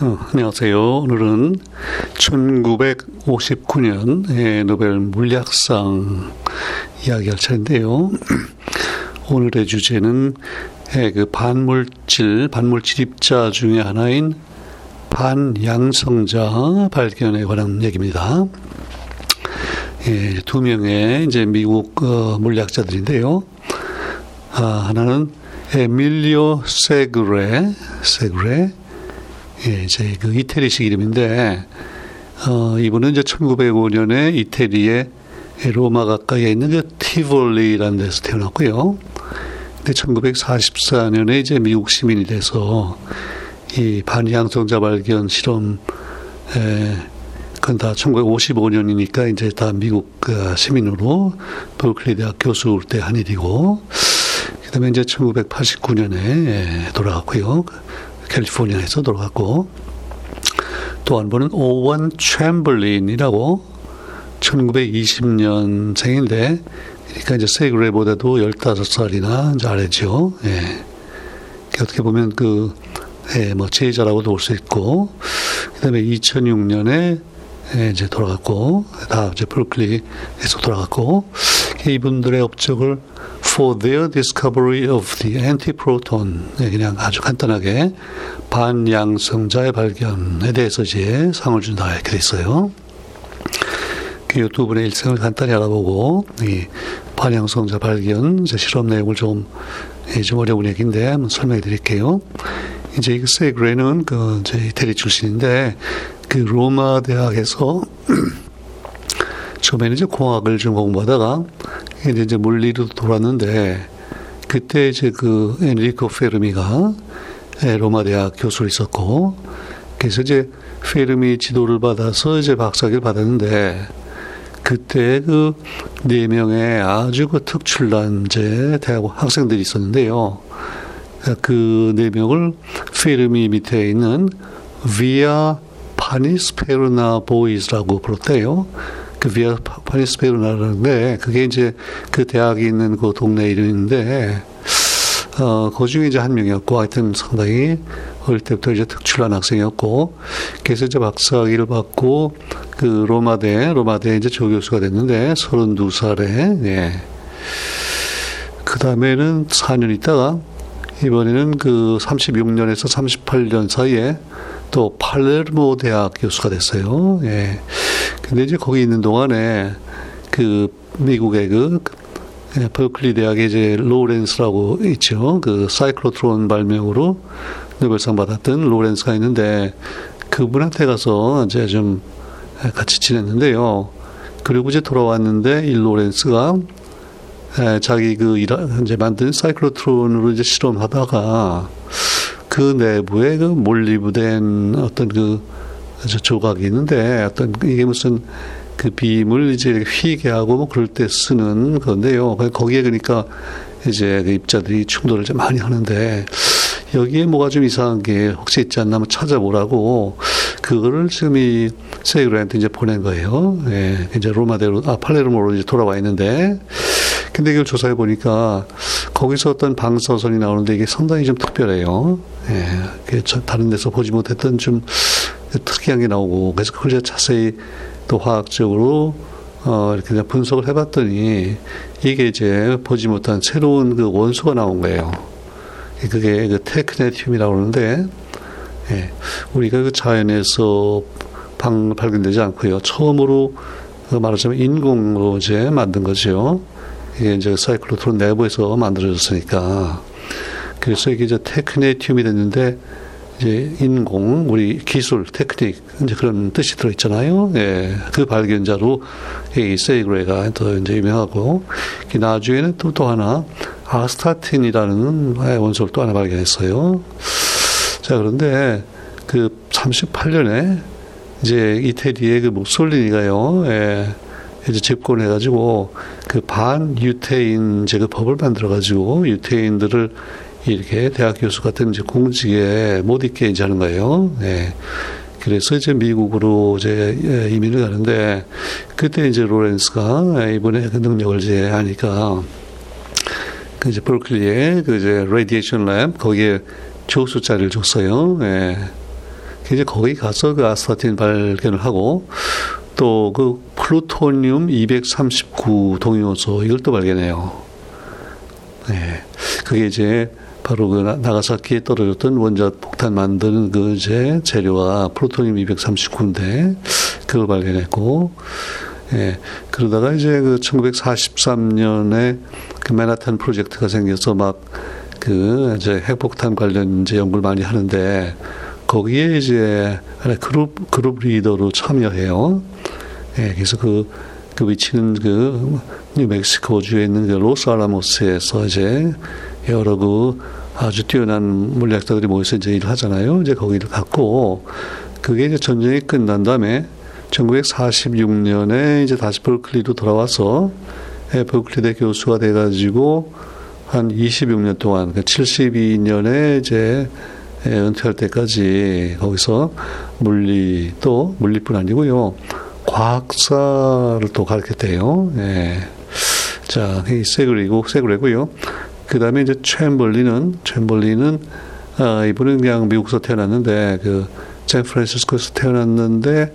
어, 안녕하세요. 오늘은 1959년 노벨 물리학상 이야기할 차인데요. 오늘의 주제는 그 반물질, 반물질 입자 중의 하나인 반양성자 발견에 관한 얘기입니다. 예, 두 명의 이제 미국 어, 물리학자들인데요. 아, 하나는 에밀리오 세그레, 세그레, 예, 이제 그 이태리식 이름인데, 어, 이분은 이제 1905년에 이태리의 로마 가까이에 있는 그 티볼리라는 데서 태어났고요. 근데 1944년에 이제 미국 시민이 돼서 이 반향성자 발견 실험, 에, 그건 다 1955년이니까 이제 다 미국 그 시민으로 버클리 대학 교수 때 한 일이고, 그 다음에 이제 1989년에 돌아갔고요. 캘리포니아에서 돌아갔고 또 한 분은 오원 챔블린이라고 1920년생인데 그러니까 이제 세그레보다도 15살이나 이제 아래죠. 예. 어떻게 보면 그, 예, 뭐, 제자라고도 볼 수 있고, 그 다음에 2006년에 예, 이제 돌아갔고, 다 이제 브루클리에서 돌아갔고, 이분들의 업적을 for their discovery of the antiproton 네, 그냥 아주 간단하게 반양성자의 발견에 대해서 이제 상을 준다 이렇게 돼 있어요. 그두 분의 일생을 간단히 알아보고 이 반양성자 발견 실험 내용을 좀, 예, 좀 어려운 얘기인데 한번 설명해 드릴게요. 이제 이 세그레는 그 이제 이태리 출신인데 그 로마 대학에서 처음에는 이제 공학을 좀 공부하다가 이제, 이제 물리로 돌았는데 그때 이제 그 엔리코 페르미가 로마 대학 교수로 있었고 그래서 이제 페르미 지도를 받아서 이제 박사학위를 받았는데 그때 그 네 명의 아주 그 특출난 이제 대학 학생들이 있었는데요. 그 네 명을 페르미 밑에 있는 비아 파니스페르나 보이스라고 불렀대요. 그 비아 파니스페르나라는데 그게 이제 그 대학이 있는 그 동네 이름인데 어, 그 중에 이제 한 명이었고 하여튼 상당히 어릴 때부터 이제 특출난 학생이었고 그래서 이제 박사학위를 받고 그 로마대 로마대 이제 조교수가 됐는데 32살에 예. 그 다음에는 4년 있다가 이번에는 그 36년에서 38년 사이에 또 팔레르모 대학 교수가 됐어요. 예. 근데 이제 거기 있는 동안에 그 미국의 그 버클리 대학의 이제 로렌스라고 있죠. 그 사이클로트론 발명으로 노벨상 받았던 로렌스가 있는데 그분한테 가서 이제 좀 같이 지냈는데요. 그리고 이제 돌아왔는데 이 로렌스가 자기 그 이제 만든 사이클로트론으로 이제 실험하다가 그 내부에 그 몰리브된 어떤 그 조각이 있는데 어떤 이게 무슨 그 빔을 이제 휘게 하고 뭐 그럴 때 쓰는 건데요. 거기에 그러니까 이제 그 입자들이 충돌을 좀 많이 하는데 여기에 뭐가 좀 이상한 게 혹시 있지 않나 한번 찾아보라고 그거를 지금 이 세이그한테 이제 보낸 거예요. 예, 이제 로마대로 아 팔레르모로 이제 돌아와 있는데 근데 이걸 조사해 보니까 거기서 어떤 방사선이 나오는데 이게 상당히 좀 특별해요. 예, 다른 데서 보지 못했던 좀 특이한 게 나오고 그래서 그걸 제가 자세히 또 화학적으로 어, 이렇게 분석을 해봤더니 이게 이제 보지 못한 새로운 그 원소가 나온 거예요. 그게 그 테크네튬이라고 그러는데, 예, 우리가 그 자연에서 방, 발견되지 않고요. 처음으로 그 말하자면 인공으로 이제 만든 거죠. 이게 이제 사이클로트론 내부에서 만들어졌으니까. 그래서 이게 이제 테크네튬이 됐는데, 이제 인공 우리 기술 테크닉 이제 그런 뜻이 들어 있잖아요. 예, 그 발견자로 이 세이그레가 더 이제 유명하고 나중에는 또 또 하나 아스타틴이라는 원소를 또 하나 발견했어요. 자 그런데 그 38년에 이제 이태리의 그 무솔리니가요. 예, 이제 집권해가지고 그 반 유태인 제그 법을 만들어가지고 유태인들을 이렇게 대학 교수 같은 이제 공직에 못 있게 이제 하는 거예요. 네. 그래서 이제 미국으로 이제 이민을 가는데 그때 이제 로렌스가 이번에 그 능력을 이제 하니까 그 이제 버클리에 그 이제 radiation lab 거기에 교수 자리를 줬어요. 예. 이제 거기 가서 그 아스타틴 발견을 하고 또 그 플루토늄 239 동위원소 이걸 또 발견해요. 네. 그게 이제 바로 그 나가사키에 떨어졌던 원자 폭탄 만드는 그 이제 재료가 플루토늄 239인데 그걸 발견했고 예. 그러다가 이제 그 1943년에 그 맨하탄 프로젝트가 생겨서 막 그 이제 핵폭탄 관련 이제 연구를 많이 하는데 거기에 이제 그룹 그룹 리더로 참여해요. 예. 그래서 그, 그 위치는 그 뉴멕시코주에 있는 그 로스알라모스에서 이제 여러 그 아주 뛰어난 물리학자들이 모여서 이제 일을 하잖아요. 이제 거기를 갔고 그게 이제 전쟁이 끝난 다음에 1946년에 이제 다시 버클리로 돌아와서 예, 버클리대 교수가 돼가지고 한 26년 동안, 그 72년에 이제 예, 은퇴할 때까지 거기서 물리 또 물리뿐 아니고요 과학사를 또 가르쳤대요. 예. 자, 이 세그리고 세그레고요. 그 다음에 이제 챔벌리는 챔벌리는 아, 이분은 그냥 미국에서 태어났는데 그 샌프란시스코에서 태어났는데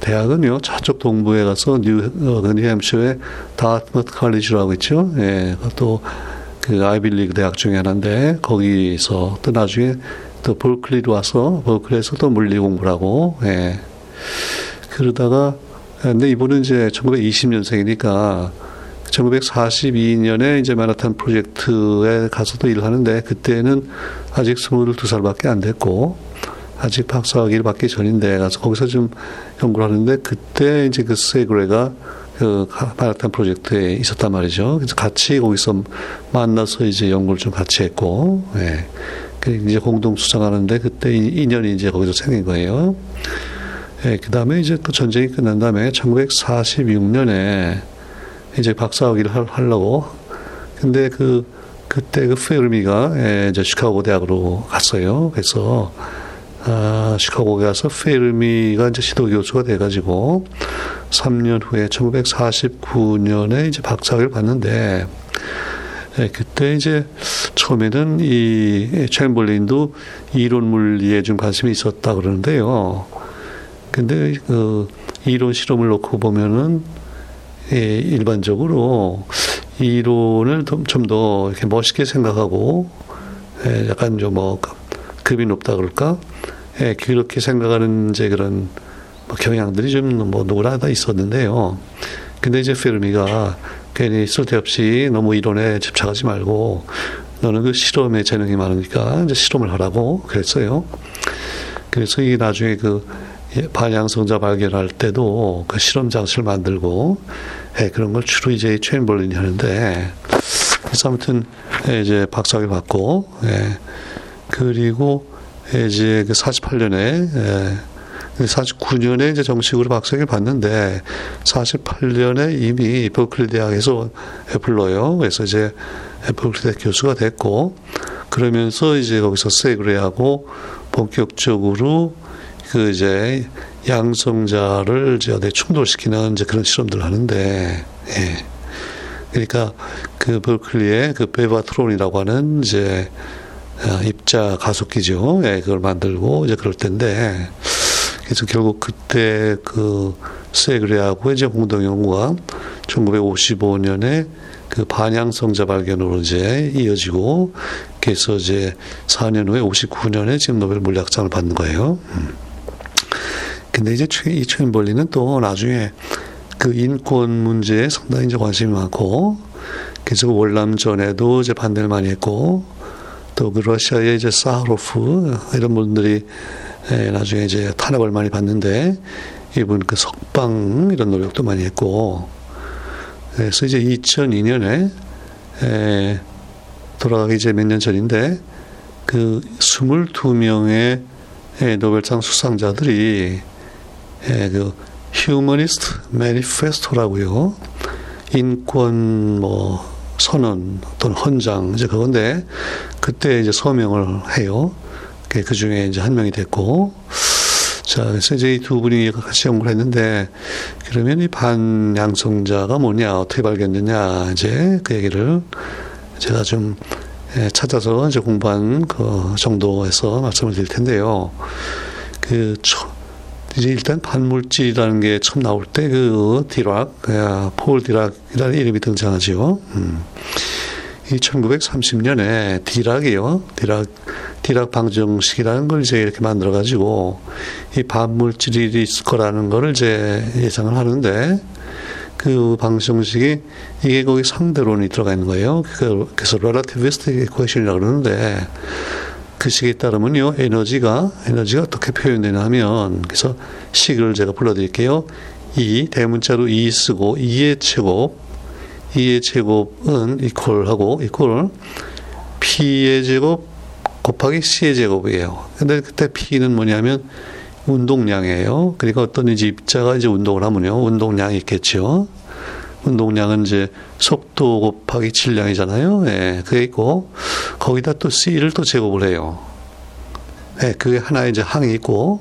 대학은요 저쪽 동부에 가서 뉴 어, 그 뉴햄셔의 다트머스 칼리지라고 있죠. 예, 또그 아이비리그 대학 중에 하나인데 거기서 또 나중에 또 버클리로 와서 버클리에서 또 물리 공부를 하고 예. 그러다가 근데 이분은 이제 1920년생이니까 1942년에 이제 맨해튼 프로젝트에 가서도 일을 하는데 그때는 아직 22살밖에 안 됐고 아직 박사학위를 받기 전인데 가서 거기서 좀 연구를 하는데 그때 이제 그 세그레가 그 마라탄 프로젝트에 있었단 말이죠. 그래서 같이 거기서 만나서 이제 연구를 좀 같이 했고, 예. 그 이제 공동 수상하는데 그때 인연이 이제 거기서 생긴 거예요. 예, 그 다음에 이제 또 전쟁이 끝난 다음에 1946년에 이제 박사학위를 하려고 근데 그 그때 그 페르미가 예, 이제 시카고 대학으로 갔어요. 그래서 아, 시카고에 가서 페르미가 이제 시도 교수가 돼가지고 3년 후에 1949년에 이제 박사학위를 받는데 예, 그때 이제 처음에는 이 챔벌린도 이론 물리에 좀 관심이 있었다 그러는데요. 근데 그 이론 실험을 놓고 보면은 예, 일반적으로 이론을 좀 더 이렇게 멋있게 생각하고 예, 약간 좀 뭐 급이 높다 그럴까? 예, 그렇게 생각하는 이제 그런 뭐 경향들이 좀뭐 누구나 다 있었는데요. 근데 이제 페르미가 괜히 쓸데없이 너무 이론에 집착하지 말고 너는 그 실험에 재능이 많으니까 이제 실험을 하라고 그랬어요. 그래서 이 나중에 그 반양성자 발견할 때도 그 실험 장치를 만들고 예, 그런 걸 주로 이제 체인벌린이 하는데 그래서 아무튼 예, 이제 박사학위 받고 예, 그리고 이제 그 48년에 예, 49년에 이제 정식으로 박사학위를 받는데 48년에 이미 버클리 대학에서 불러요. 그래서 이제 버클리 대학 교수가 됐고 그러면서 이제 거기서 세그레하고 본격적으로 그 이제 양성자를 이제 어디 충돌시키는 이제 그런 실험들을 하는데, 예. 그러니까 그 버클리의 그 베바트론이라고 하는 이제 어, 입자 가속기죠. 예, 그걸 만들고 이제 그럴 텐데, 그래서 결국 그때 그 세그레하고 이제 공동 연구가 1955년에 그 반향성자 발견으로 이제 이어지고, 그래서 이제 4년 후에 59년에 지금 노벨 물리학상을 받는 거예요. 음. 근데 이제 이 최인벌리는 또 나중에 그 인권 문제에 상당히 이제 관심이 많고, 그래서 그 월남 전에도 이제 반대를 많이 했고, 또 그 러시아의 이제 사하로프 이런 분들이 에, 나중에 이제 탄압을 많이 받는데 이분 그 석방 이런 노력도 많이 했고, 그래서 이제 2002년에 에, 돌아가기 이제 몇 년 전인데 그 22명의 노벨상 수상자들이 예, 그 휴머니스트 매니페스토라고요. 인권 뭐 선언 또는 헌장 이제 그건데 그때 이제 서명을 해요. 그 중에 이제 한 명이 됐고 자 그래서 이제 이 두 분이 같이 연구를 했는데 그러면 이 반양성자가 뭐냐 어떻게 발견됐냐 이제 그 얘기를 제가 좀 예, 찾아서 이제 공부한 그 정도에서 말씀을 드릴 텐데요. 그 처, 이제 일단 반물질이라는 게 처음 나올 때 그 디락, 폴 디락이라는 이름이 등장하죠. 음. 이 1930년에 디락이요. 디락, 디락 방정식이라는 걸 이제 이렇게 만들어가지고 이 반물질이 있을 거라는 거를 이제 예상을 하는데 그 방정식이 이게 거기 상대론이 들어가 있는 거예요. 그래서 relativistic equation이라고 그러는데 그 식에 따르면요, 에너지가, 에너지가 어떻게 표현되냐 하면, 그래서 식을 제가 불러드릴게요. 2, 대문자로 2 쓰고, 2의 제곱, 2의 제곱은 이퀄하고, 이퀄, P의 제곱 곱하기 C의 제곱이에요. 근데 그때 P는 뭐냐면, 운동량이에요. 그러니까 어떤 이제 입자가 이제 운동을 하면요, 운동량이 있겠죠. 운동량은 이제 속도 곱하기 질량이잖아요. 예, 그게 있고 거기다 또 C를 또 제곱을 해요. 예, 그게 하나의 이제 항이 있고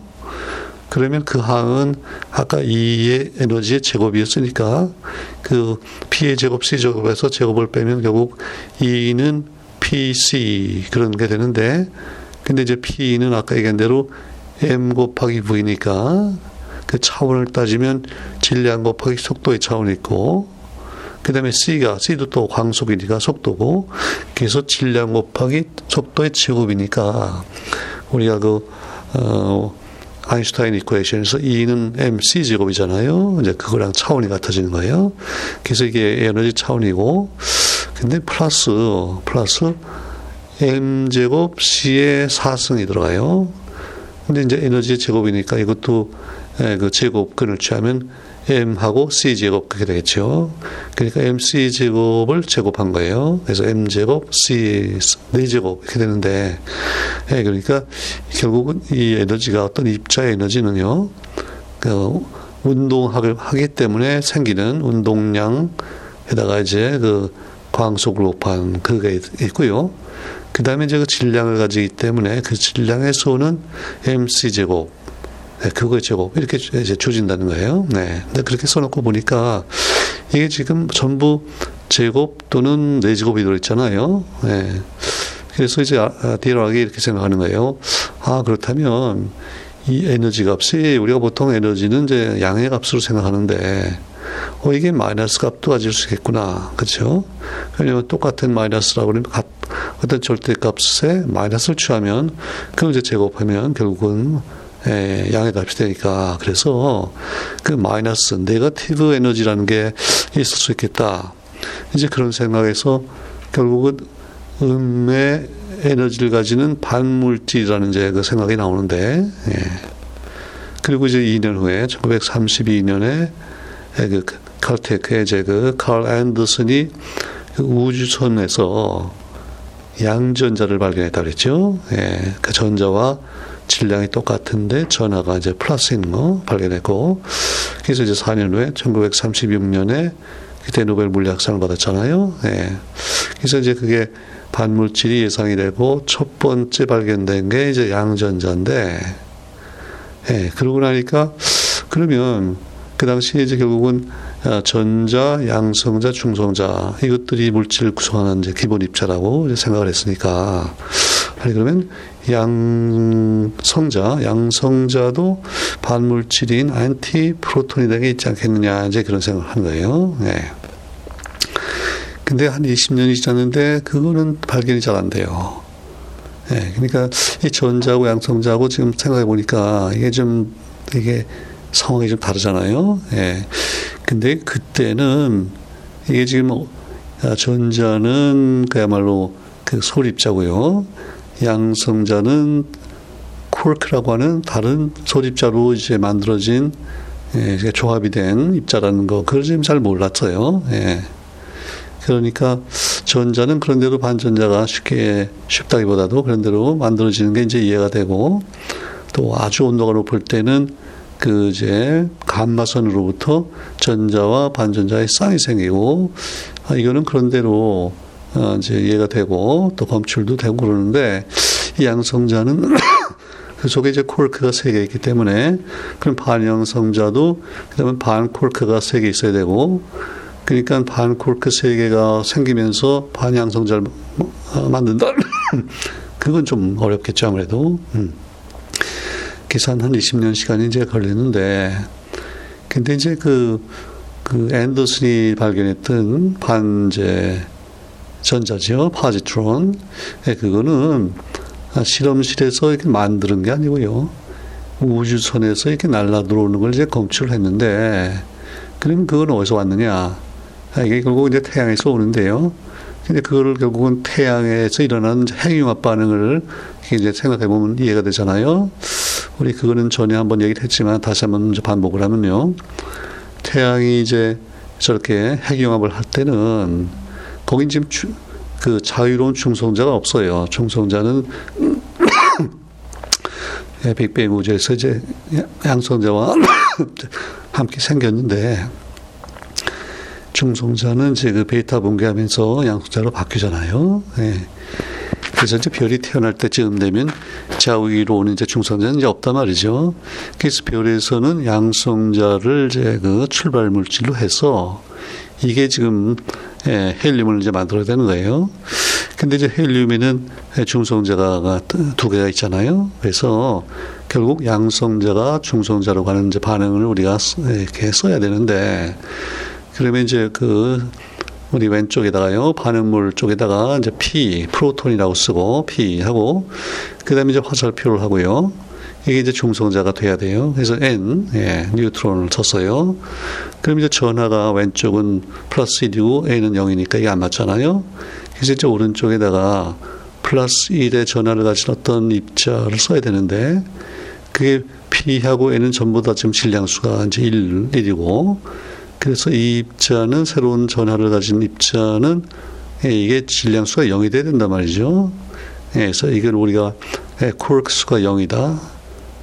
그러면 그 항은 아까 2의 에너지의 제곱이었으니까 그 P의 제곱 C 제곱에서 제곱을 빼면 결국 2는 PC 그런 게 되는데 근데 이제 P는 아까 얘기한 대로 M 곱하기 V니까 그 차원을 따지면 질량 곱하기 속도의 차원이 있고 그 다음에 C가 C도 또 광속이니까 속도고 그래서 질량 곱하기 속도의 제곱이니까 우리가 그 어, 아인슈타인 이퀘이션에서 E는 mc 제곱이잖아요. 이제 그거랑 차원이 같아지는 거예요. 그래서 이게 에너지 차원이고 근데 플러스 플러스 m 제곱 c의 4승이 들어가요. 근데 이제 에너지 제곱이니까 이것도 예, 그 제곱근을 취하면 m하고 c 제곱 그렇게 되겠죠. 그러니까 mc 제곱을 제곱한 거예요. 그래서 m 제곱 c 4 제곱 이렇게 되는데, 예, 그러니까 결국은 이 에너지가 어떤 입자의 에너지는요, 그 운동을 하기 때문에 생기는 운동량에다가 이제 그 곱한 그게 있고요. 그 다음에 이제 그 질량을 가지기 때문에 그 질량에서 오는 mc 제곱 네, 그거 제곱 이렇게 이제 줄진다는 거예요. 네. 근데 그렇게 써놓고 보니까 이게 지금 전부 제곱 또는 네 제곱이 들어있잖아요. 네. 그래서 이제 디라하게 아, 이렇게 생각하는 거예요. 아 그렇다면 이 에너지 값이 우리가 보통 에너지는 이제 양의 값으로 생각하는데 어 이게 마이너스 값도 가질 수 있겠구나. 그렇죠? 왜냐면 똑같은 마이너스라고 그러면 값, 어떤 절대 값에 마이너스를 취하면 그걸 이제 제곱하면 결국은 예, 양의 값이 되니까 그래서 그 마이너스 네거티브 에너지라는 게 있을 수 있겠다. 이제 그런 생각에서 결국은 음의 에너지를 가지는 반물질이라는 이제 그 생각이 나오는데 예. 그리고 이제 2년 후에 1932년에 그 칼테크의 이제 그칼 앤더슨이 그 우주선에서 양전자를 발견했다 그랬죠. 예. 그 전자와 질량이 똑같은데 전화가 이제 플러스인 거 발견했고 그래서 이제 4년 후에 1936년에 그때 노벨 물리학상을 받았잖아요. 예. 그래서 이제 그게 반물질이 예상이 되고 첫 번째 발견된 게 이제 양전자인데 예. 그러고 나니까 그러면 그 당시에 이제 결국은 전자, 양성자, 중성자 이것들이 물질을 구성하는 이제 기본 입자라고 생각을 했으니까 아니 그러면 양성자, 양성자도 반물질인 안티 프로톤이 되게 있지 않겠느냐 이제 그런 생각을 한 거예요. 네. 근데 한 20년이 지났는데 그거는 발견이 잘 안 돼요. 네, 그러니까 이 전자하고 양성자하고 지금 생각해 보니까 이게 좀 이게 상황이 좀 다르잖아요. 예. 근데 그때는 이게 지금 아, 전자는 그야말로 그 소립자고요. 양성자는 콜크라고 하는 다른 소립자로 이제 만들어진 예, 조합이 된 입자라는 거 그걸 지금 잘 몰랐어요. 예. 그러니까 전자는 그런 대로 반전자가 쉽게 쉽다기보다도 그런 대로 만들어지는 게 이제 이해가 되고 또 아주 온도가 높을 때는 그 이제 감마선으로부터 전자와 반전자의 쌍이 생기고 아, 이거는 그런 대로 어, 이제 이해가 되고 또 검출도 되고 그러는데 이 양성자는 그 속에 이제 콜크가 세 개 있기 때문에 그럼 반양성자도 그다음에 반콜크가 세 개 있어야 되고 그러니까 반콜크 세 개가 생기면서 반양성자를 어, 만든다. 그건 좀 어렵겠죠 아무래도. 음. 계산 한 20년 시간이 이제 걸리는데, 근데 이제 그, 그 앤더슨이 발견했던 반제 전자죠. 파지트론. 예, 그거는 실험실에서 이렇게 만드는 게 아니고요. 우주선에서 이렇게 날라 들어오는 걸 이제 검출했는데, 그러면 그건 어디서 왔느냐? 아, 이게 결국 이제 태양에서 오는데요. 근데 그거를 결국은 태양에서 일어나는 핵융합 반응을 이제 생각해 보면 이해가 되잖아요. 우리 그거는 전에 한번 얘기를 했지만 다시 한번 반복을 하면요. 태양이 이제 저렇게 핵융합을 할 때는 거긴 지금 주, 그 자유로운 중성자가 없어요. 중성자는 예, 빅뱅 우주에서 이제 양성자와 함께 생겼는데 중성자는 이제 그 베이타 붕괴하면서 양성자로 바뀌잖아요. 예. 그래서 이제 별이 태어날 때쯤 되면 좌우 위로 오는 이제 중성자는 이제 없단 말이죠. 그래서 별에서는 양성자를 이제 그 출발 물질로 해서 이게 지금 예, 헬륨을 이제 만들어야 되는 거예요. 근데 이제 헬륨에는 중성자가 두 개가 있잖아요. 그래서 결국 양성자가 중성자로 가는 이제 반응을 우리가 이렇게 써야 되는데 그러면 이제 그 우리 왼쪽에다가요 반응물 쪽에다가 이제 P 프로톤이라고 쓰고 P 하고 그다음에 이제 화살표를 하고요. 이게 이제 중성자가 돼야 돼요. 그래서 N, 예, 뉴트론을 쳤어요. 그럼 이제 전하가 왼쪽은 플러스 1이고 N은 0이니까 이게 안 맞잖아요. 그래서 이제 오른쪽에다가 플러스 1의 전하를 가진 어떤 입자를 써야 되는데 그게 P하고 N은 전부 다 지금 질량수가 이제 1, 1이고 그래서 이 입자는 새로운 전하를 가진 입자는 예, 이게 질량수가 0이 돼야 된단 말이죠. 예, 그래서 이건 우리가 예, 코르크수가 0이다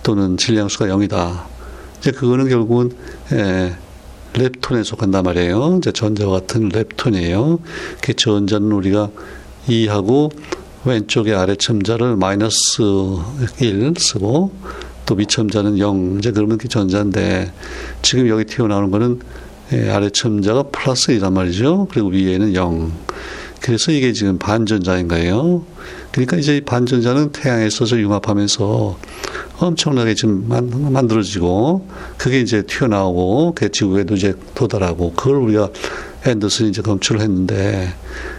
또는 질량수가 0이다. 이제 그거는 결국은 렙톤에 속한단 말이에요. 이제 전자와 같은 렙톤이에요. 그 전자는 우리가 2하고 왼쪽에 아래 첨자를 마이너스 1 쓰고 또 미첨자는 0 이제 그러면 그 전자인데 지금 여기 튀어나오는 거는 예, 아래 첨자가 플러스 이란 말이죠. 그리고 위에는 0. 그래서 이게 지금 반전자인 거예요. 그러니까 이제 반전자는 태양에서 융합하면서 엄청나게 지금 만, 들어지고 그게 이제 튀어나오고 그 지구에도 이제 도달하고 그걸 우리가 앤더슨이 이제 검출을 했는데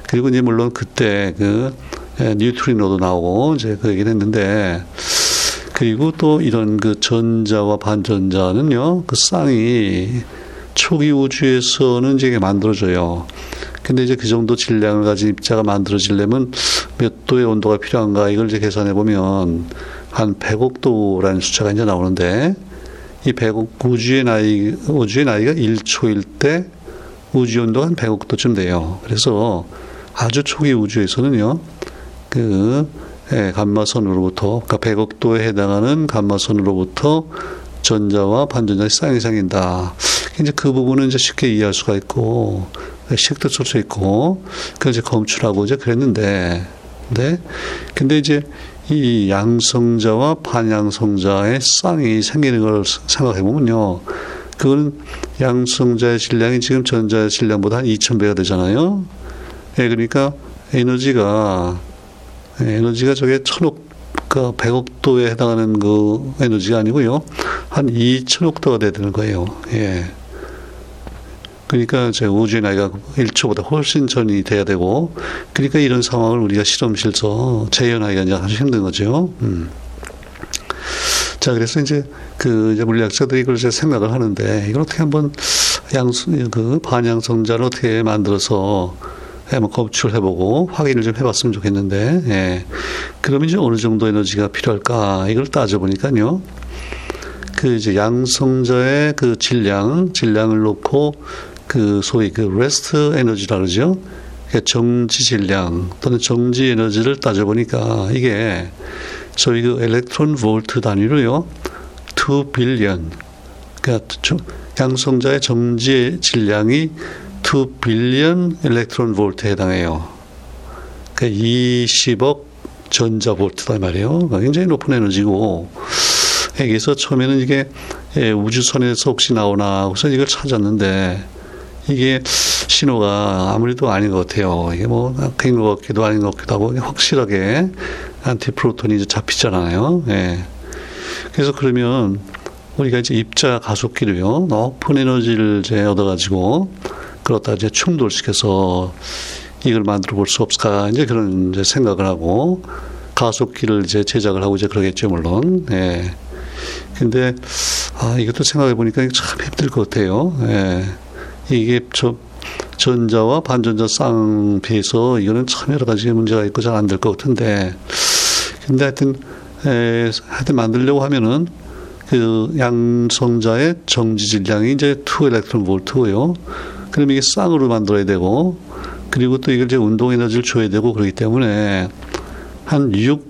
그리고 이제 물론 그때 그 예, 뉴트리노도 나오고 이제 그 얘기를 했는데 그리고 또 이런 그 전자와 반전자는요 그 쌍이 초기 우주에서는 이제 만들어져요. 근데 이제 그 정도 질량을 가진 입자가 만들어지려면 몇 도의 온도가 필요한가 이걸 이제 계산해 보면 한 100억 도라는 숫자가 이제 나오는데 이 100억 우주의 나이 우주의 나이가 1초일 때 우주 온도가 한 100억 도쯤 돼요. 그래서 아주 초기 우주에서는요. 그 예, 감마선으로부터 그러니까 100억 도에 해당하는 감마선으로부터 전자와 반전자의 쌍이 생긴다. 이제 그 부분은 이제 쉽게 이해할 수가 있고 식도 쏠 수 있고 그 이제 검출하고 이제 그랬는데 네. 근데 이제 이 양성자와 반양성자의 쌍이 생기는 걸 생각해 보면요. 그거는 양성자의 질량이 지금 전자의 질량보다 한 2,000배가 되잖아요. 예, 그러니까 에너지가 예, 에너지가 저게 천억 그 100억 도에 해당하는 그 에너지가 아니고요. 한 2천억 도가 되는 거예요. 예. 그러니까 제 우주의 나이가 1초보다 훨씬 전이 돼야 되고, 그러니까 이런 상황을 우리가 실험실에서 재현하기가 이제 아주 힘든 거죠. 음. 자, 그래서 이제 그 이제 물리학자들이 이걸 이제 생각을 하는데, 이걸 어떻게 한번 양수, 그 반양성자를 어떻게 만들어서 한번 검출해보고 확인을 좀 해봤으면 좋겠는데, 예. 그러면 이제 어느 정도 에너지가 필요할까? 이걸 따져보니까요. 그 이제 양성자의 그 질량, 질량을 놓고 그 소위 그 레스트 에너지라 그러죠. 그러니까 정지 질량 또는 정지 에너지를 따져보니까 이게 소위 그 electron volt 단위로요. 2 billion. 그러니까 양성자의 정지 질량이 2 billion electron volt에 해당해요. 그러니까 20억 전자 볼트다 말이에요. 그러니까 굉장히 높은 에너지고 여기서 처음에는 이게 예, 우주선에서 혹시 나오나 그래서 이걸 찾았는데 이게 신호가 아무래도 아닌 것 같아요. 이게 뭐 아닌 것 같기도 아닌 것 같기도 하고 확실하게 안티프로톤이 이제 잡히잖아요. 예. 그래서 그러면 우리가 이제 입자 가속기를요, 높은 에너지를 이제 얻어가지고, 그렇다 이제 충돌시켜서 이걸 만들어 볼 수 없을까, 이제 그런 이제 생각을 하고, 가속기를 이제 제작을 하고 이제 그러겠죠, 물론. 예. 근데, 아, 이것도 생각해 보니까 참 힘들 것 같아요. 예. 이게 저, 전자와 반전자 쌍비해서 이거는 참 여러 가지 문제가 있고 잘 안 될 것 같은데, 근데 하여튼, 에, 하여튼 만들려고 하면은 그 양성자의 정지 질량이 이제 2 electron volt고요. 그럼 이게 쌍으로 만들어야 되고, 그리고 또 이걸 이제 운동 에너지를 줘야 되고 그러기 때문에 한 6,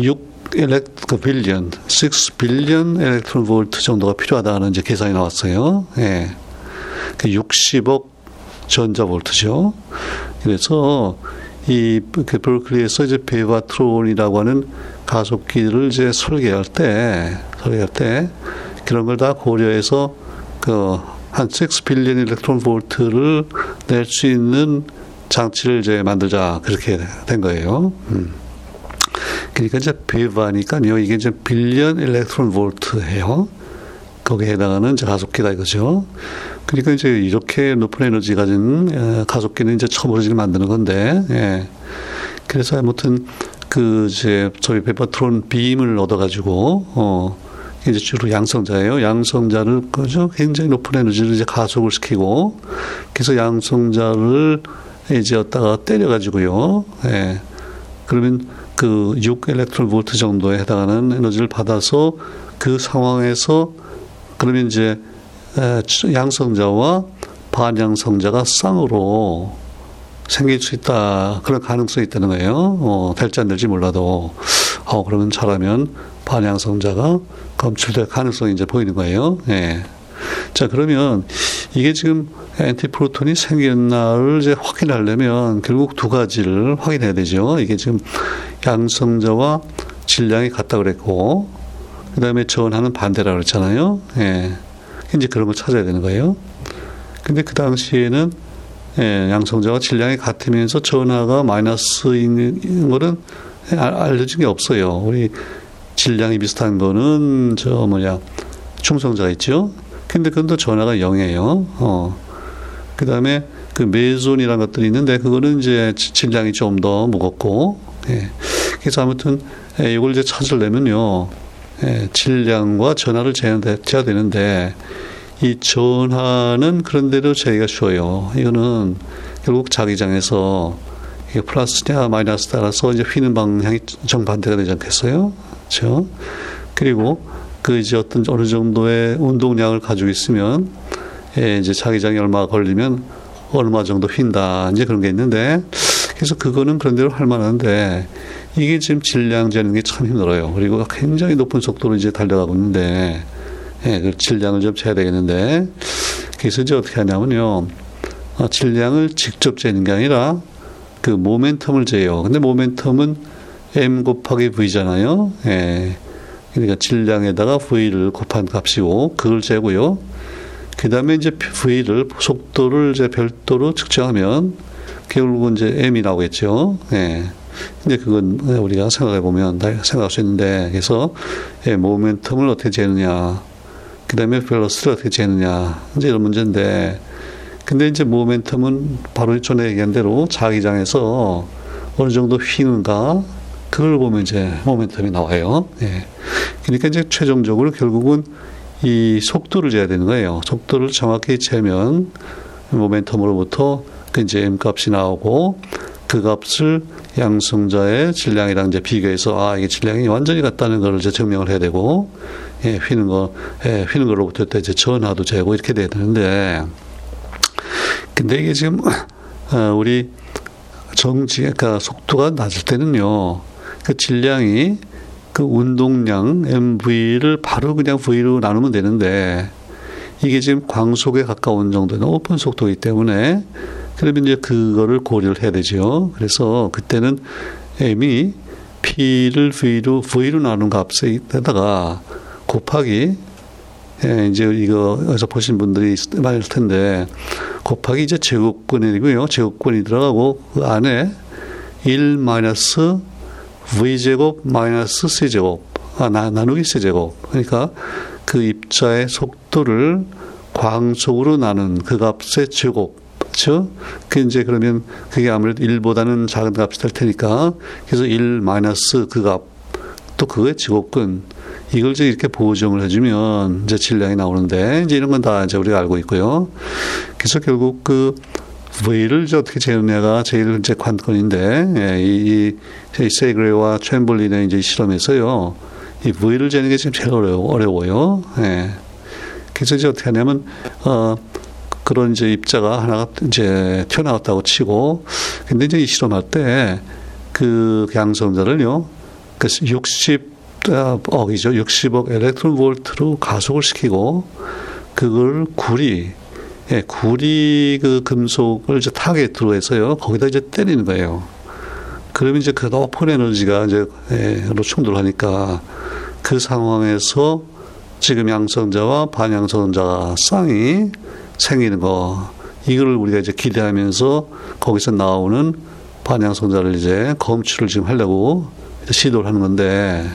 6 elect billion, 6 billion electron volt 정도가 필요하다는 이제 계산이 나왔어요. 예. 그 60억 전자 볼트죠. 그래서 이 버클리에서 이제 베바트론이라고 하는 가속기를 이제 설계할 때 설계할 때 그런 걸 다 고려해서 그한 6 billion electron volt를 낼 수 있는 장치를 이제 만들자 그렇게 된 거예요. 음. 그러니까 이제 베바니까요 이게 이제 billion electron volt예요. 거기에 해당하는 이제 가속기다 이거죠. 그러니까 이제 이렇게 높은 에너지 가진 가속기는 이제 지금 만드는 건데, 예. 그래서 아무튼 그 이제 저희 페퍼트론 빔을 얻어가지고 어 이제 주로 양성자예요. 양성자를 그죠 굉장히 높은 에너지를 이제 가속을 시키고 그래서 양성자를 이제 얻다가 때려가지고요. 예. 그러면 그6 일렉트론 볼트 정도에 해당하는 에너지를 받아서 그 상황에서 그러면 이제 양성자와 반양성자가 쌍으로 생길 수 있다. 그런 가능성이 있다는 거예요. 어, 될지 안 될지 몰라도. 어, 그러면 잘하면 반양성자가 검출될 가능성이 이제 보이는 거예요. 예. 자, 그러면 이게 지금 엔티프로톤이 생겼나를 이제 확인하려면 결국 두 가지를 확인해야 되죠. 이게 지금 양성자와 질량이 같다 그랬고, 그 다음에 전하는 반대라 그랬잖아요. 예. 이제 그런 걸 찾아야 되는 거예요. 근데 그 당시에는 예, 양성자와 질량이 같으면서 전하가 마이너스인 거는 알려진 게 없어요. 우리 질량이 비슷한 거는 저 뭐냐 충성자가 있죠. 근데 그건 또 전하가 0이에요. 어. 그 다음에 그 meson이라는 것들이 있는데 그거는 이제 질량이 좀 더 무겁고 예. 그래서 아무튼 예, 이걸 이제 찾으려면요. 예, 질량과 전하를 재야 되는데 이 전하는 그런대로 재기가 쉬워요. 이거는 결국 자기장에서 이게 플러스냐 마이너스 따라서 이제 휘는 방향이 정반대가 되지 않겠어요? 그렇죠? 그리고 그 이제 어떤 어느 정도의 운동량을 가지고 있으면 예, 이제 자기장이 얼마 걸리면 얼마 정도 휜다 이제 그런 게 있는데 그래서 그거는 그런 대로 할 만한데 이게 지금 질량 재는 게 참 힘들어요. 그리고 굉장히 높은 속도로 이제 달려가고 있는데, 예, 그 질량을 좀 재야 되겠는데, 그래서 이제 어떻게 하냐면요. 어, 질량을 직접 재는 게 아니라 그 모멘텀을 재요. 근데 모멘텀은 m 곱하기 v잖아요. 예. 그러니까 질량에다가 v를 곱한 값이고 그걸 재고요. 그 다음에 이제 v를 속도를 이제 별도로 측정하면 결국은 이제 m이 나오겠죠. 예. 근데 그건 우리가 생각해 보면 생각할 수 있는데 그래서 예, 모멘텀을 어떻게 재느냐, 그 다음에 밸런스를 어떻게 재느냐 이제 이런 문제인데 근데 이제 모멘텀은 바로 전에 얘기한 대로 자기장에서 어느 정도 휘는가 그걸 보면 이제 모멘텀이 나와요. 예. 그러니까 이제 최종적으로 결국은 이 속도를 재야 되는 거예요. 속도를 정확히 재면 모멘텀으로부터 그 이제 m 값이 나오고 그 값을 양성자의 질량이랑 이제 비교해서 아 이게 질량이 완전히 같다는 걸 이제 증명을 해야 되고 예, 휘는 거, 예, 휘는 걸로부터 이제 전하도 재고 이렇게 돼야 되는데 근데 이게 지금 어, 우리 정지 그러니까 속도가 낮을 때는요 그 질량이 그 운동량 MV를 바로 그냥 V로 나누면 되는데 이게 지금 광속에 가까운 정도의 높은 속도이기 때문에 그러면 이제 그거를 고려를 해야 되죠. 그래서 그때는 m이 p를 v로 v로 나눈 값에다가 곱하기 예, 이제 이거 어서 보신 분들이 많을 텐데 곱하기 이제 제곱권이고요. 제곱권이 들어가고 그 안에 1 마이너스 v 제곱 마이너스 c 제곱 아, 나, 나누기 세제곱. 그러니까 그 입자의 속도를 광속으로 나눈 그 값의 제곱. 그렇죠? 그 이제 그러면 그게 아무래도 1보다는 작은 값이 될 테니까 그래서 1 마이너스 그 값. 또 그거의 제곱근. 이걸 이제 이렇게 보정을 해주면 이제 질량이 나오는데 이제 이런 건 다 이제 우리가 알고 있고요. 그래서 결국 그 V를 이제 어떻게 재느냐가 제일 이제 관건인데 예, 이, 이 세그레와 챈블린의 이제 실험에서요. 이 V를 재는 게 지금 제일 어려워, 어려워요. 예. 그래서 이제 어떻게 하냐면 어 그런 이제 입자가 하나가 이제 튀어나왔다고 치고 근데 이제 이 실험할 때 그 양성자를요. 그래서 60 억이죠. 60억 엘렉트론 볼트로 가속을 시키고 그걸 구리 예, 구리 그 금속을 이제 타겟으로 해서요. 거기다 이제 때리는 거예요. 그러면 이제 그 높은 에너지가 이제 예, 충돌하니까 그 상황에서 지금 양성자와 반양성자 쌍이 생기는 거. 이걸 우리가 이제 기대하면서 거기서 나오는 반양성자를 이제 검출을 지금 하려고 시도를 하는 건데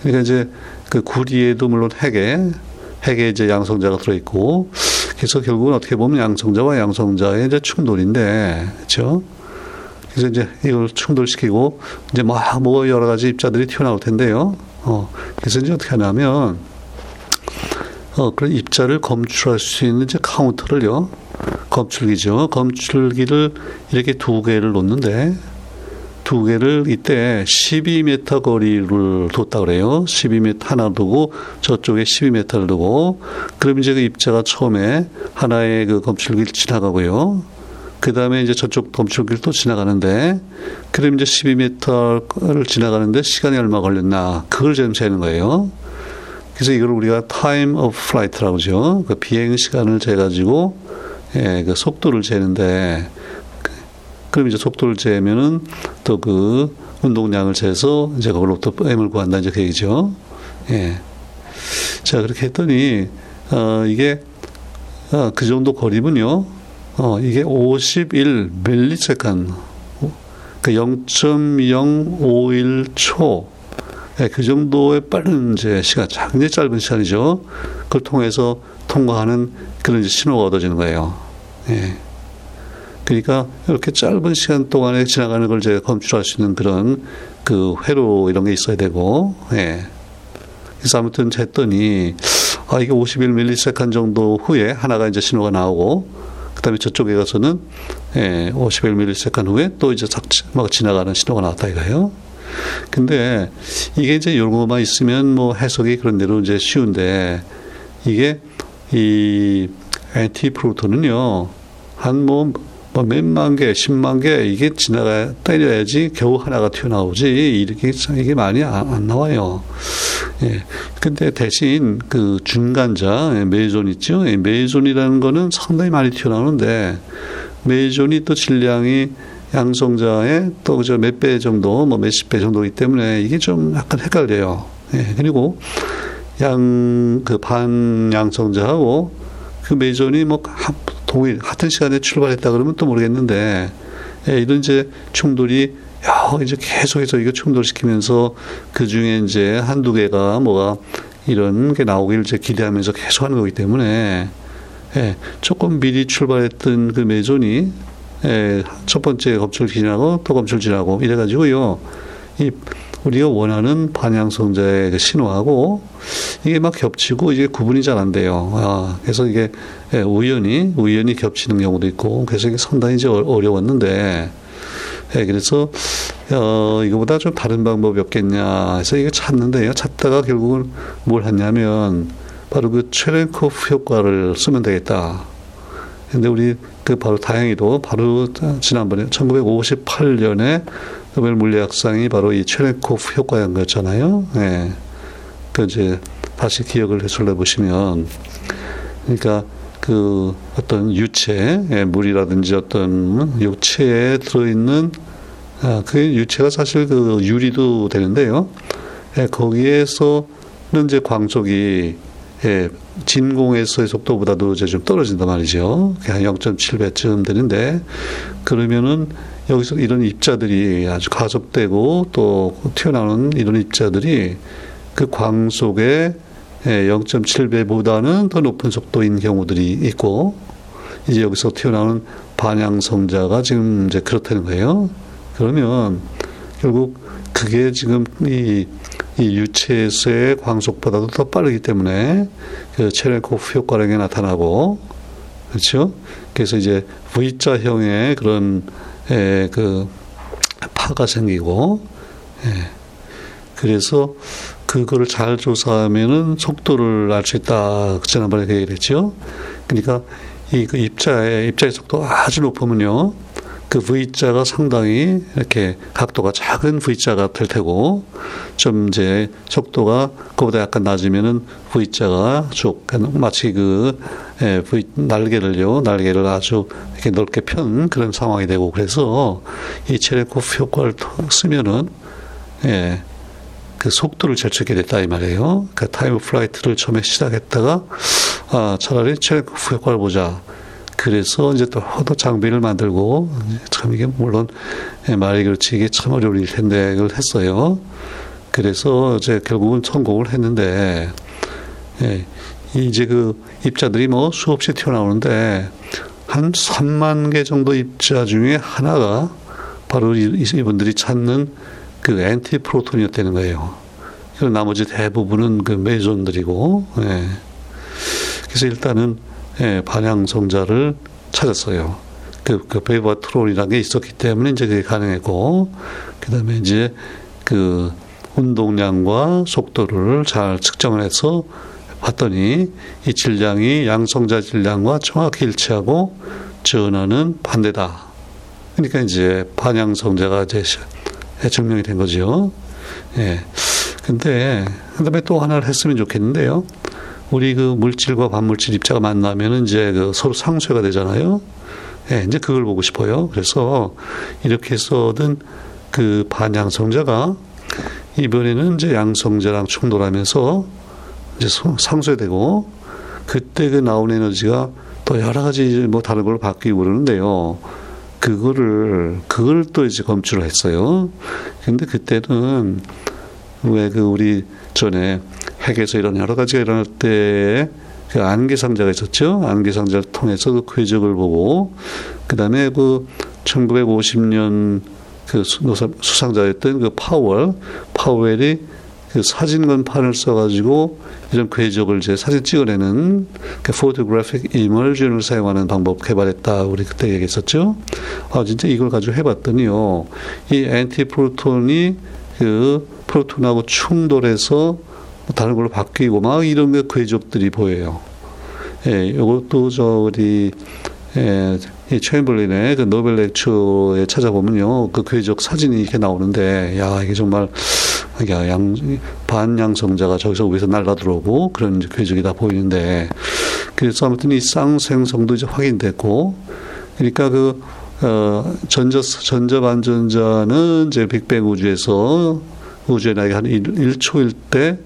그러니까 이제 그 구리에도 물론 핵에 핵에 이제 양성자가 들어 있고 그래서 결국은 어떻게 보면 양성자와 양성자의 이제 충돌인데 그렇죠? 그래서 이제 이걸 충돌시키고 이제 뭐, 뭐 여러 가지 입자들이 튀어나올 텐데요. 어, 그래서 이제 어떻게 하냐면 어, 그런 입자를 검출할 수 있는 이제 카운터를요. 검출기죠. 검출기를 이렇게 두 개를 놓는데 두 개를 이때 12m 거리를 뒀다 그래요. 12m 하나 두고 저쪽에 12m를 두고 그럼 이제 그 입자가 처음에 하나의 그 검출기를 지나가고요. 그 다음에 이제 저쪽 검출기를 또 지나가는데 그럼 이제 12m를 지나가는데 시간이 얼마 걸렸나 그걸 좀 재는 거예요. 그래서 이걸 우리가 time of flight라고 하죠. 그 비행 시간을 재 가지고 예, 그 속도를 재는데 그럼 이제 속도를 재면은 또 그 운동량을 재서 이제 그걸로부터 M을 구한다 이제 그 얘기죠. 예. 자, 그렇게 했더니, 어, 이게, 어, 그 정도 거리면요, 어, 이게 51 밀리세컨, 그 0.051초, 예, 그 정도의 빠른 이제 시간, 굉장히 짧은 시간이죠. 그걸 통해서 통과하는 그런 이제 신호가 얻어지는 거예요. 예. 그러니까 이렇게 짧은 시간 동안에 지나가는 걸 제가 검출할 수 있는 그런 그 회로 이런 게 있어야 되고, 예. 그래서 아무튼 했더니, 아, 이게 51 millisecond 정도 후에 하나가 이제 신호가 나오고, 그 다음에 저쪽에 가서는, 예, 51 millisecond 후에 또 이제 막 지나가는 신호가 나왔다 이거예요. 근데 이게 이제 것만 있으면 뭐 해석이 그런 대로 이제 쉬운데, 이게 이 anti proton은요, 한뭐 뭐 몇만 개, 십만 개 이게 지나가 때려야지 겨우 하나가 튀어나오지 이렇게 이게 많이 안, 나와요. 예. 근데 대신 그 중간자 예, meson 있죠. 예, meson이라는 거는 상당히 많이 튀어나오는데 meson이 또 질량이 양성자의 또 그저 몇 배 정도, 뭐 몇십 배 정도이기 때문에 이게 좀 약간 헷갈려요. 예. 그리고 양 그 반양성자하고 그 meson이 뭐 동일 같은 시간에 출발했다 그러면 또 모르겠는데 예, 이런 이제 충돌이 야, 이제 계속해서 이거 충돌시키면서 그 중에 이제 한두 개가 뭐가 이런 게 나오기를 이제 기대하면서 계속 하는 거기 때문에 예, 조금 미리 출발했던 그 메존이 예, 첫 번째 검출 지나고 또 검출 지나고 이래가지고요. 이 우리가 원하는 반향성자의 그 신호하고 이게 막 겹치고 이게 구분이 잘 안 돼요. 아, 그래서 이게 예, 우연히 우연히 겹치는 경우도 있고 그래서 이게 상당히 이제 어려웠는데 예, 그래서 어, 이거보다 좀 다른 방법이 없겠냐 해서 이거 찾는데요. 찾다가 결국은 뭘 했냐면 바로 그 체렌코프 효과를 쓰면 되겠다. 근데 우리 그 바로 다행히도 바로 지난번에 1958년에 노벨 물리학상이 바로 이 체렌코프 효과인 거잖아요. 예. 그 이제 다시 기억을 해설해 보시면 그러니까 그 어떤 유체, 예, 물이라든지 어떤 육체에 들어있는 아, 그 유체가 사실 그 유리도 되는데요. 예, 거기에서는 이제 광속이 예, 진공에서의 속도보다도 이제 좀 떨어진단 말이죠. 한 0.7배쯤 되는데 그러면은 여기서 이런 입자들이 아주 가속되고 또 튀어나오는 이런 입자들이 그 광속의 0.7배보다는 더 높은 속도인 경우들이 있고 이제 여기서 튀어나오는 반향 성자가 지금 이제 그렇다는 거예요. 그러면 결국 그게 지금 이, 이 유체에서의 광속보다도 더 빠르기 때문에 그 체레코프 효과량이 나타나고 그렇죠. 그래서 이제 V자형의 그런 에, 그 파가 생기고 예. 그래서 그거를 잘 조사하면은 속도를 알 수 있다. 지난번에 그 얘기를 했죠. 그러니까 이 그 입자의 입자의 속도 아주 높으면요. 그 V자가 상당히 이렇게 각도가 작은 V자가 될 테고 좀 이제 속도가 그보다 약간 낮으면은 V자가 쭉 마치 그 예, V 날개를요 날개를 아주 이렇게 넓게 편 그런 상황이 되고 그래서 이 체렌코프 효과를 쓰면은 예. 그 속도를 재게 됐다 이 말이에요. 그 time flight를 처음에 시작했다가 아 차라리 체레코프 효과를 보자. 그래서 이제 또 허도 장비를 만들고 참 이게 물론 예, 말이 그렇지 이게 참 어려울 텐데 그걸 했어요. 그래서 이제 결국은 성공을 했는데 예, 이제 그 입자들이 뭐 수없이 튀어나오는데 한 3만 개 정도 입자 중에 하나가 바로 이분들이 찾는 그 엔티 프로톤이었다는 거예요. 그 나머지 대부분은 그 메존들이고, 예. 그래서 일단은 예, 반향 성자를 찾았어요. 그, 그 베이버트론이라는 게 있었기 때문에 이제 그게 가능했고, 그 다음에 이제 그 운동량과 속도를 잘 측정을 해서 봤더니 이 질량이 양성자 질량과 정확히 일치하고 전하는 반대다. 그러니까 이제 반향성자가 이제 증명이 된 거죠. 예. 근데, 그 다음에 또 하나를 했으면 좋겠는데요. 우리 그 물질과 반물질 입자가 만나면 이제 그 서로 상쇄가 되잖아요. 예, 이제 그걸 보고 싶어요. 그래서 이렇게 얻은 그 반양성자가 이번에는 이제 양성자랑 충돌하면서 이제 상쇄되고 그때 그 나온 에너지가 또 여러 가지 뭐 다른 걸로 바뀌고 그러는데요. 그거를 그걸 또 이제 검출을 했어요. 근데 그때는 왜 그 우리 전에 핵에서 이런 여러 가지가 일어날 때그 안개상자가 있었죠. 안개상자를 통해서 그 궤적을 보고 그다음에 그 1950년 그 수상자였던 그 파월 파웰이 그 사진건판을 써가지고 이런 궤적을 이제 사진 찍어내는 그 photographic emulsion을 사용하는 방법 개발했다. 우리 그때 얘기했었죠. 아 진짜 이걸 가지고 해봤더니요. 이 anti proton이 그 proton하고 충돌해서 다른 걸로 바뀌고 막 이런 게 궤적들이 보여요. 예, 이것도 저 우리 예, 이 체임벌린의 그 노벨 lecture에 찾아보면요, 그 궤적 사진이 이렇게 나오는데, 야 이게 정말 양, 반양성자가 저기서 위에서 날라 들어오고 그런 궤적이 다 보이는데 그래서 아무튼 이 쌍생성도 이제 확인됐고 그러니까 그 어, 전자 전자 반전자는 이제 빅뱅 우주에서 우주의 나이가 한 1, 1초일 때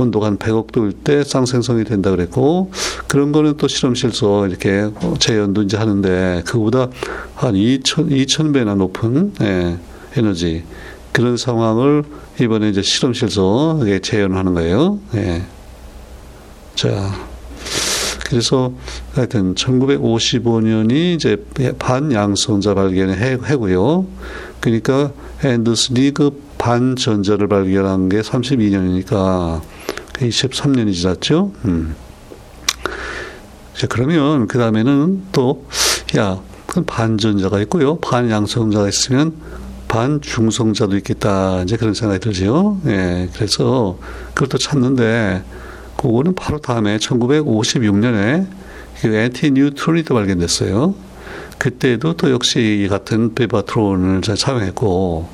온도가 한 100억 도일 때 쌍생성이 된다 그랬고 그런 거는 또 실험실에서 이렇게 재현도 이제 하는데 그보다 한 2천 2천 배나 높은 예, 에너지 그런 상황을 이번에 이제 실험실에서 재현하는 거예요. 예. 자, 그래서 하여튼 1955년이 이제 반양성자 발견의 해, 해고요. 그러니까 앤더슨이 그 반전자를 발견한 게 32년이니까 23년이 지났죠. 음. 자, 그러면 그 다음에는 또, 야, 그 반전자가 있고요. 반양성자가 있으면 반중성자도 있겠다. 이제 그런 생각이 들죠. 예. 그래서 그걸 또 찾는데, 그거는 바로 다음에 1956년에 그 엔티 뉴트론이 또 발견됐어요. 그때도 또 역시 같은 베바트론을 잘 사용했고,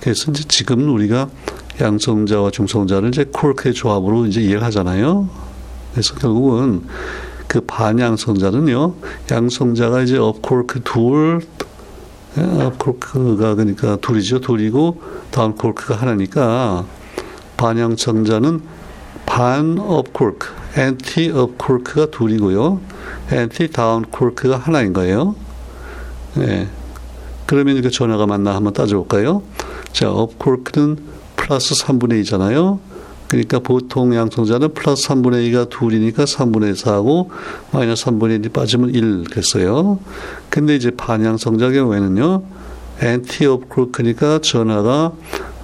그래서 이제 지금 우리가 양성자와 중성자를 이제 코르크의 조합으로 이제 이해를 하잖아요. 그래서 결국은 그 반양성자는요, 양성자가 이제 up 쿼크 둘, up 쿼크가 그러니까 둘이죠. 둘이고 down 쿼크가 하나니까 반양성자는 반 up 쿼크, anti up 쿼크가 둘이고요. anti down 쿼크가 하나인 거예요. 네. 그러면 이렇게 전하가 맞나 한번 따져볼까요? 자, up 쿼크는 플러스 3분의 2잖아요. 그러니까 보통 양성자는 플러스 3분의 2가 둘이니까 3분의 4하고 마이너스 3분의 1이 빠지면 1 그랬어요. 근데 이제 반양성자 경우에는요. anti up 쿼크니까 전하가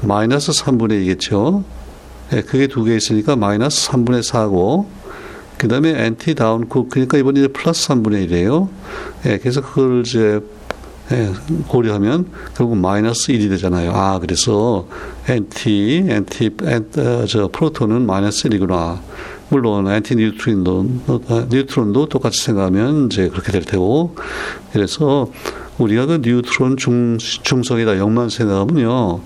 마이너스 3분의 2겠죠. 예, 그게 두 개 있으니까 마이너스 3분의 4고 그 다음에 anti down 쿼크니까 이번에 플러스 3분의 1이에요. 예, 그래서 그걸 이제 예, 고려하면 결국 마이너스 1이 되잖아요. 아, 그래서 anti, anti, an, 어, 저 proton은 마이너스 1이구나. 물론 anti neutron도 어, neutron도 똑같이 생각하면 이제 그렇게 될 테고. 그래서 우리가 그 neutron 중 중성이다 0만 생각하면요.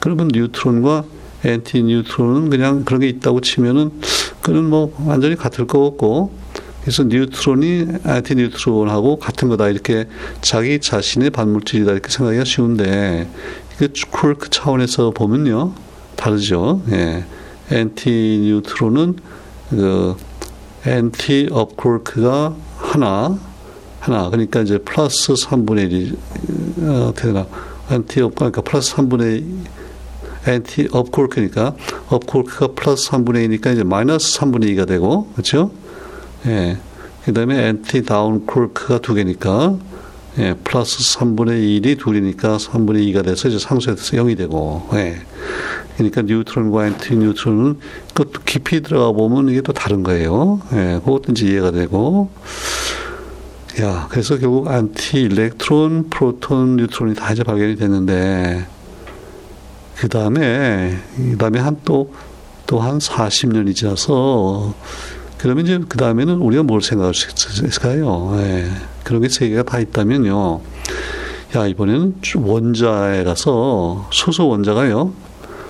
그러면 neutron과 anti neutron은 그냥 그런 게 있다고 치면은 그는 뭐 완전히 같을 거 없고 그래서 neutron이 anti neutron하고 같은 거다 이렇게 자기 자신의 반물질이다 이렇게 생각하기가 쉬운데 이게 쿼크 차원에서 보면요 다르죠. 예. anti neutron은 그 anti up 쿼크가 하나 하나 그러니까 이제 플러스 3분의 1이 어, 어떻게 되나 anti up 그러니까 플러스 3분의 anti up 쿼크니까 up 쿼크가 플러스 3분의 2니까 이제 마이너스 3분의 2가 되고 그렇죠? 예. 그 다음에 anti down 쿼크가 두 개니까, 예, 플러스 3분의 1이 둘이니까 3분의 2가 돼서 이제 상쇄돼서 0이 되고, 예. 그러니까 neutron과 anti neutron은 그것도 깊이 들어가 보면 이게 또 다른 거예요. 예, 그것도 이제 이해가 되고, 야, 그래서 결국 anti electron, proton, neutron이 다 이제 발견이 됐는데, 그 다음에, 그 다음에 한 또, 또 한 40년이 지나서, 그러면 이제 그 다음에는 우리가 뭘 생각할 수 있을까요? 예. 그런 게 세 개가 다 있다면요. 야, 이번에는 원자에 가서 수소 원자가요.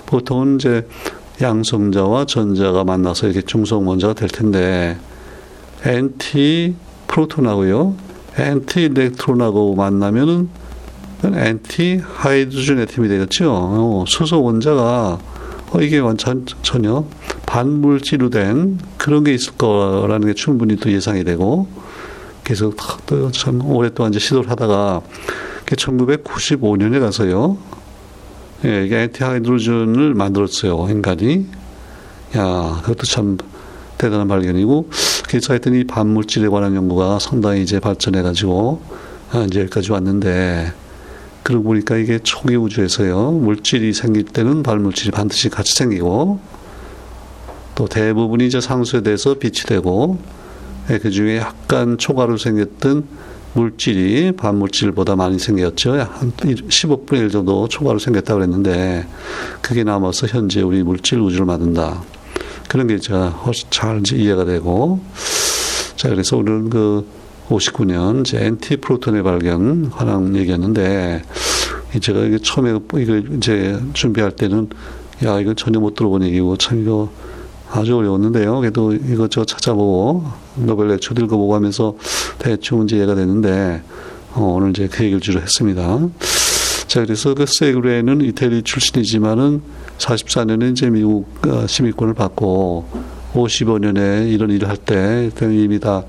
보통은 이제 양성자와 전자가 만나서 이렇게 중성 원자가 될 텐데, anti proton하고요. anti electron하고 만나면은 anti hydrogen atom이 되겠죠. 어, 수소 원자가 어, 이게 완전 전혀 반물질로 된 그런 게 있을 거라는 게 충분히 또 예상이 되고 계속 또참 오랫동안 이제 시도를 하다가 1995년에 가서요. 예, 이게 엔티하이드로전을 만들었어요, 인간이. 야, 그것도 참 대단한 발견이고, 그래서 하여튼 이 반물질에 관한 연구가 상당히 이제 발전해 가지고, 아, 이제 여기까지 왔는데, 그러고 보니까 이게 초기 우주에서요, 물질이 생길 때는 반물질이 반드시 같이 생기고, 또 대부분이 이제 상수에 대해서 빛이 되고 예, 그 중에 약간 초과로 생겼던 물질이 반물질보다 많이 생겼죠. 한 15분의 1 정도 초과로 생겼다고 그랬는데 그게 남아서 현재 우리 물질 우주를 만든다. 그런 게 제가 훨씬 잘 이해가 되고 자 그래서 오늘 그 59년 이제 엔티 프로톤의 발견 관한 얘기였는데 제가 이게 처음에 이거 이제 준비할 때는 야 이거 전혀 못 들어본 얘기고 참 이거 아주 어려웠는데요. 그래도 이것저것 찾아보고 노벨 애초 읽어보고 하면서 대충 이제 이해가 됐는데 어, 오늘 이제 그 얘기를 주로 했습니다. 자, 그래서 그 세그레는 이태리 출신이지만은 44년에 이제 미국 어, 시민권을 받고 55년에 이런 일을 할 때 이미 다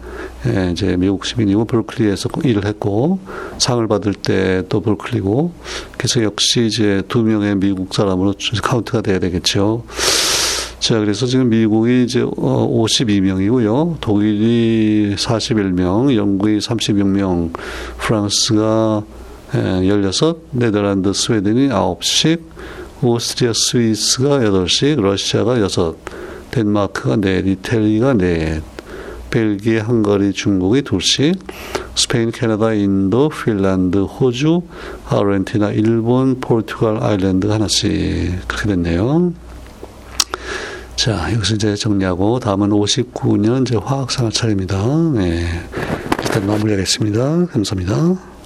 예, 이제 미국 시민이고 Berkeley에서 일을 했고 상을 받을 때도 Berkeley고 그래서 역시 이제 두 명의 미국 사람으로 카운트가 돼야 되겠죠. 자, 그래서 지금 미국이 이제 52명이고요. 어, 독일이 41명, 영국이 36명, 프랑스가 16, 네덜란드, 스웨덴이 9씩, 오스트리아, 스위스가 8씩, 러시아가 6, 덴마크가 4, 이태리가 4, 벨기에, 헝가리, 중국이 2씩, 스페인, 캐나다, 인도, 핀란드, 호주, 아르헨티나, 일본, 포르투갈, 아일랜드 하나씩 그렇게 됐네요. 자, 여기서 이제 정리하고 다음은 59년 이제 화학상을 차례입니다. 네. 일단 마무리하겠습니다. 감사합니다.